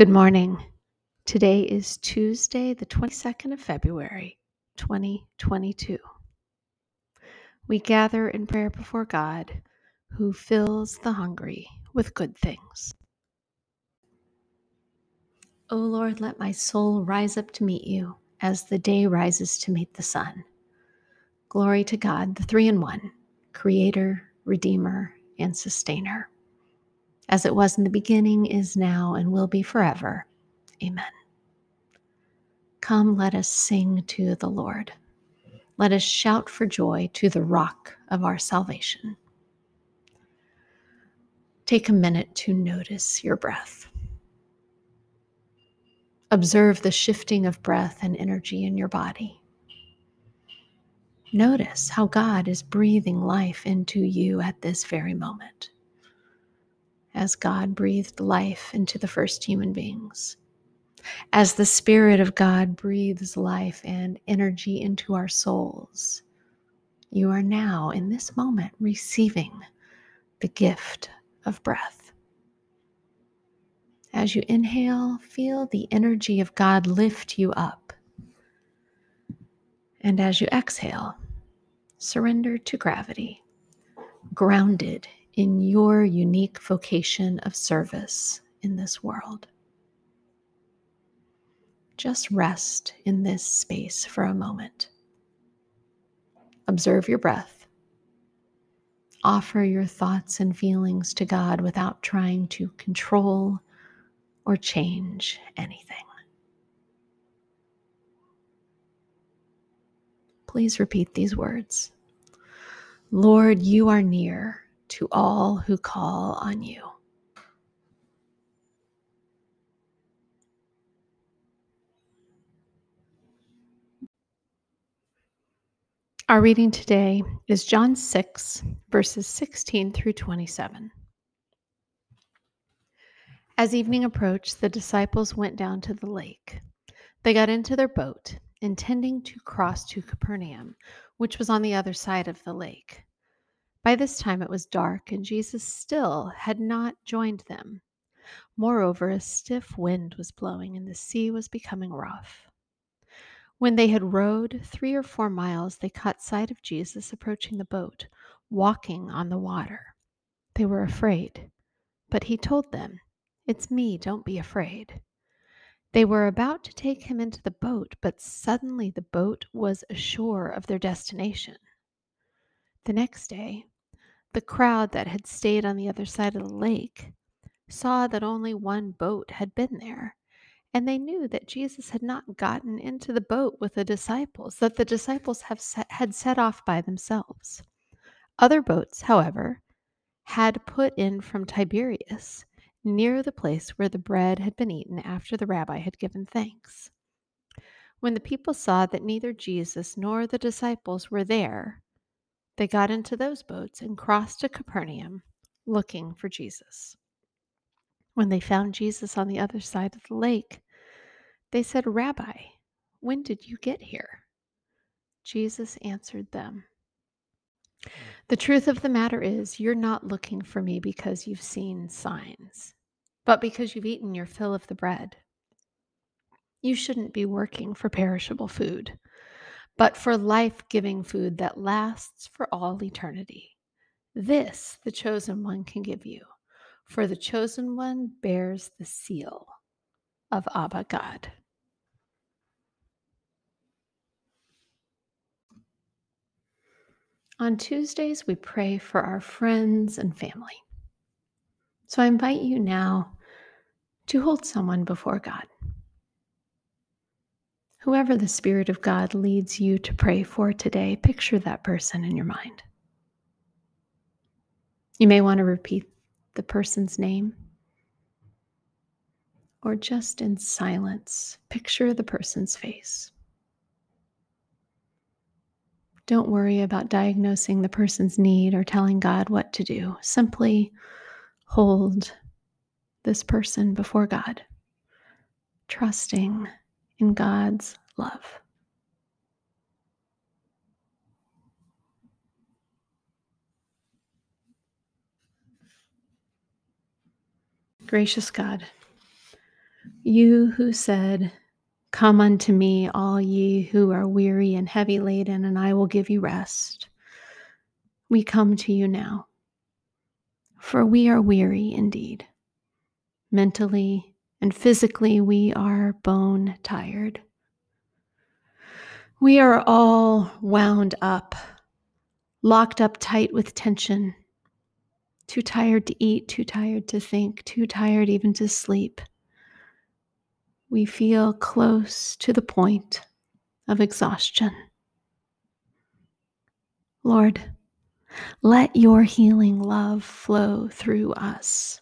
Good morning. Today is Tuesday, the 22nd of February, 2022. We gather in prayer before God, who fills the hungry with good things. O Lord, let my soul rise up to meet you as the day rises to meet the sun. Glory to God, the three in one, Creator, Redeemer, and Sustainer as it was in the beginning, is now, and will be forever. Amen. Come, let us sing to the Lord. Let us shout for joy to the rock of our salvation. Take a minute to notice your breath. Observe the shifting of breath and energy in your body. Notice how God is breathing life into you at this very moment as God breathed life into the first human beings. As the Spirit of God breathes life and energy into our souls, you are now, in this moment, receiving the gift of breath. As you inhale, feel the energy of God lift you up. And as you exhale, surrender to gravity, grounded in your unique vocation of service in this world. Just rest in this space for a moment. Observe your breath. Offer your thoughts and feelings to God without trying to control or change anything. Please repeat these words Lord, you are near to all who call on you. Our reading today is John 6, verses 16 through 27. As evening approached, the disciples went down to the lake. They got into their boat, intending to cross to Capernaum, which was on the other side of the lake. By this time it was dark, and Jesus still had not joined them. Moreover, a stiff wind was blowing, and the sea was becoming rough. When they had rowed three or four miles, they caught sight of Jesus approaching the boat, walking on the water. They were afraid, but he told them, It's me, don't be afraid. They were about to take him into the boat, but suddenly the boat was ashore of their destination. The next day, the crowd that had stayed on the other side of the lake saw that only one boat had been there, and they knew that Jesus had not gotten into the boat with the disciples, that the disciples set, had set off by themselves. Other boats, however, had put in from Tiberias, near the place where the bread had been eaten after the rabbi had given thanks. When the people saw that neither Jesus nor the disciples were there, they got into those boats and crossed to Capernaum looking for Jesus. When they found Jesus on the other side of the lake, they said, Rabbi, when did you get here? Jesus answered them, hmm. The truth of the matter is, you're not looking for me because you've seen signs, but because you've eaten your fill of the bread. You shouldn't be working for perishable food but for life giving food that lasts for all eternity. This the chosen one can give you, for the chosen one bears the seal of Abba God. On Tuesdays, we pray for our friends and family. So I invite you now to hold someone before God. Whoever the Spirit of God leads you to pray for today, picture that person in your mind. You may want to repeat the person's name, or just in silence, picture the person's face. Don't worry about diagnosing the person's need or telling God what to do. Simply hold this person before God, trusting in God's love. Gracious God, You who said, Come unto me, all ye who are weary and heavy laden, and I will give you rest. We come to you now, for we are weary indeed. Mentally and physically, we are bone tired. We are all wound up, locked up tight with tension, too tired to eat, too tired to think, too tired even to sleep we feel close to the point of exhaustion. Lord, let your healing love flow through us.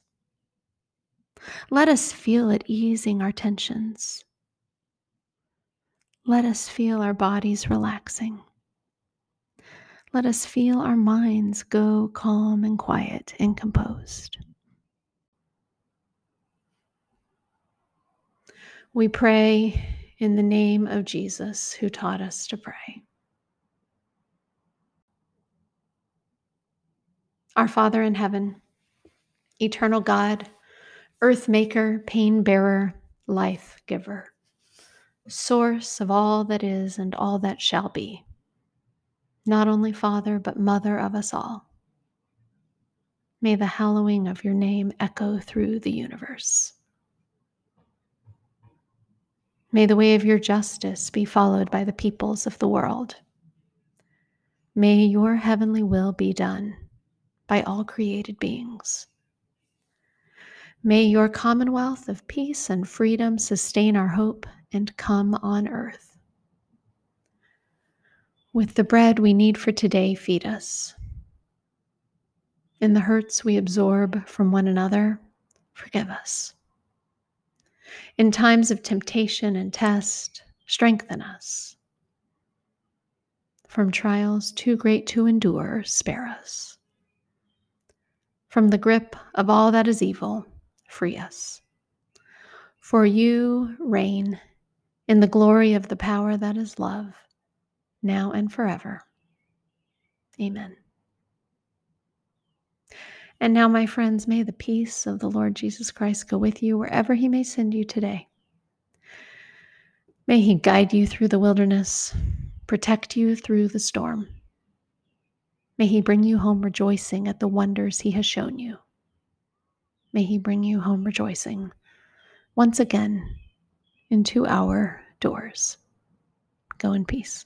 Let us feel it easing our tensions. Let us feel our bodies relaxing. Let us feel our minds go calm and quiet and composed. We pray in the name of Jesus who taught us to pray. Our Father in heaven, eternal God, earth maker, pain bearer, life giver, source of all that is and all that shall be, not only Father, but Mother of us all. May the hallowing of your name echo through the universe. May the way of your justice be followed by the peoples of the world. May your heavenly will be done by all created beings. May your commonwealth of peace and freedom sustain our hope and come on earth. With the bread we need for today, feed us. In the hurts we absorb from one another, forgive us. In times of temptation and test, strengthen us. From trials too great to endure, spare us. From the grip of all that is evil, free us. For you reign in the glory of the power that is love, now and forever. Amen. And now, my friends, may the peace of the Lord Jesus Christ go with you wherever he may send you today. May he guide you through the wilderness, protect you through the storm. May he bring you home rejoicing at the wonders he has shown you. May he bring you home rejoicing once again into our doors. Go in peace.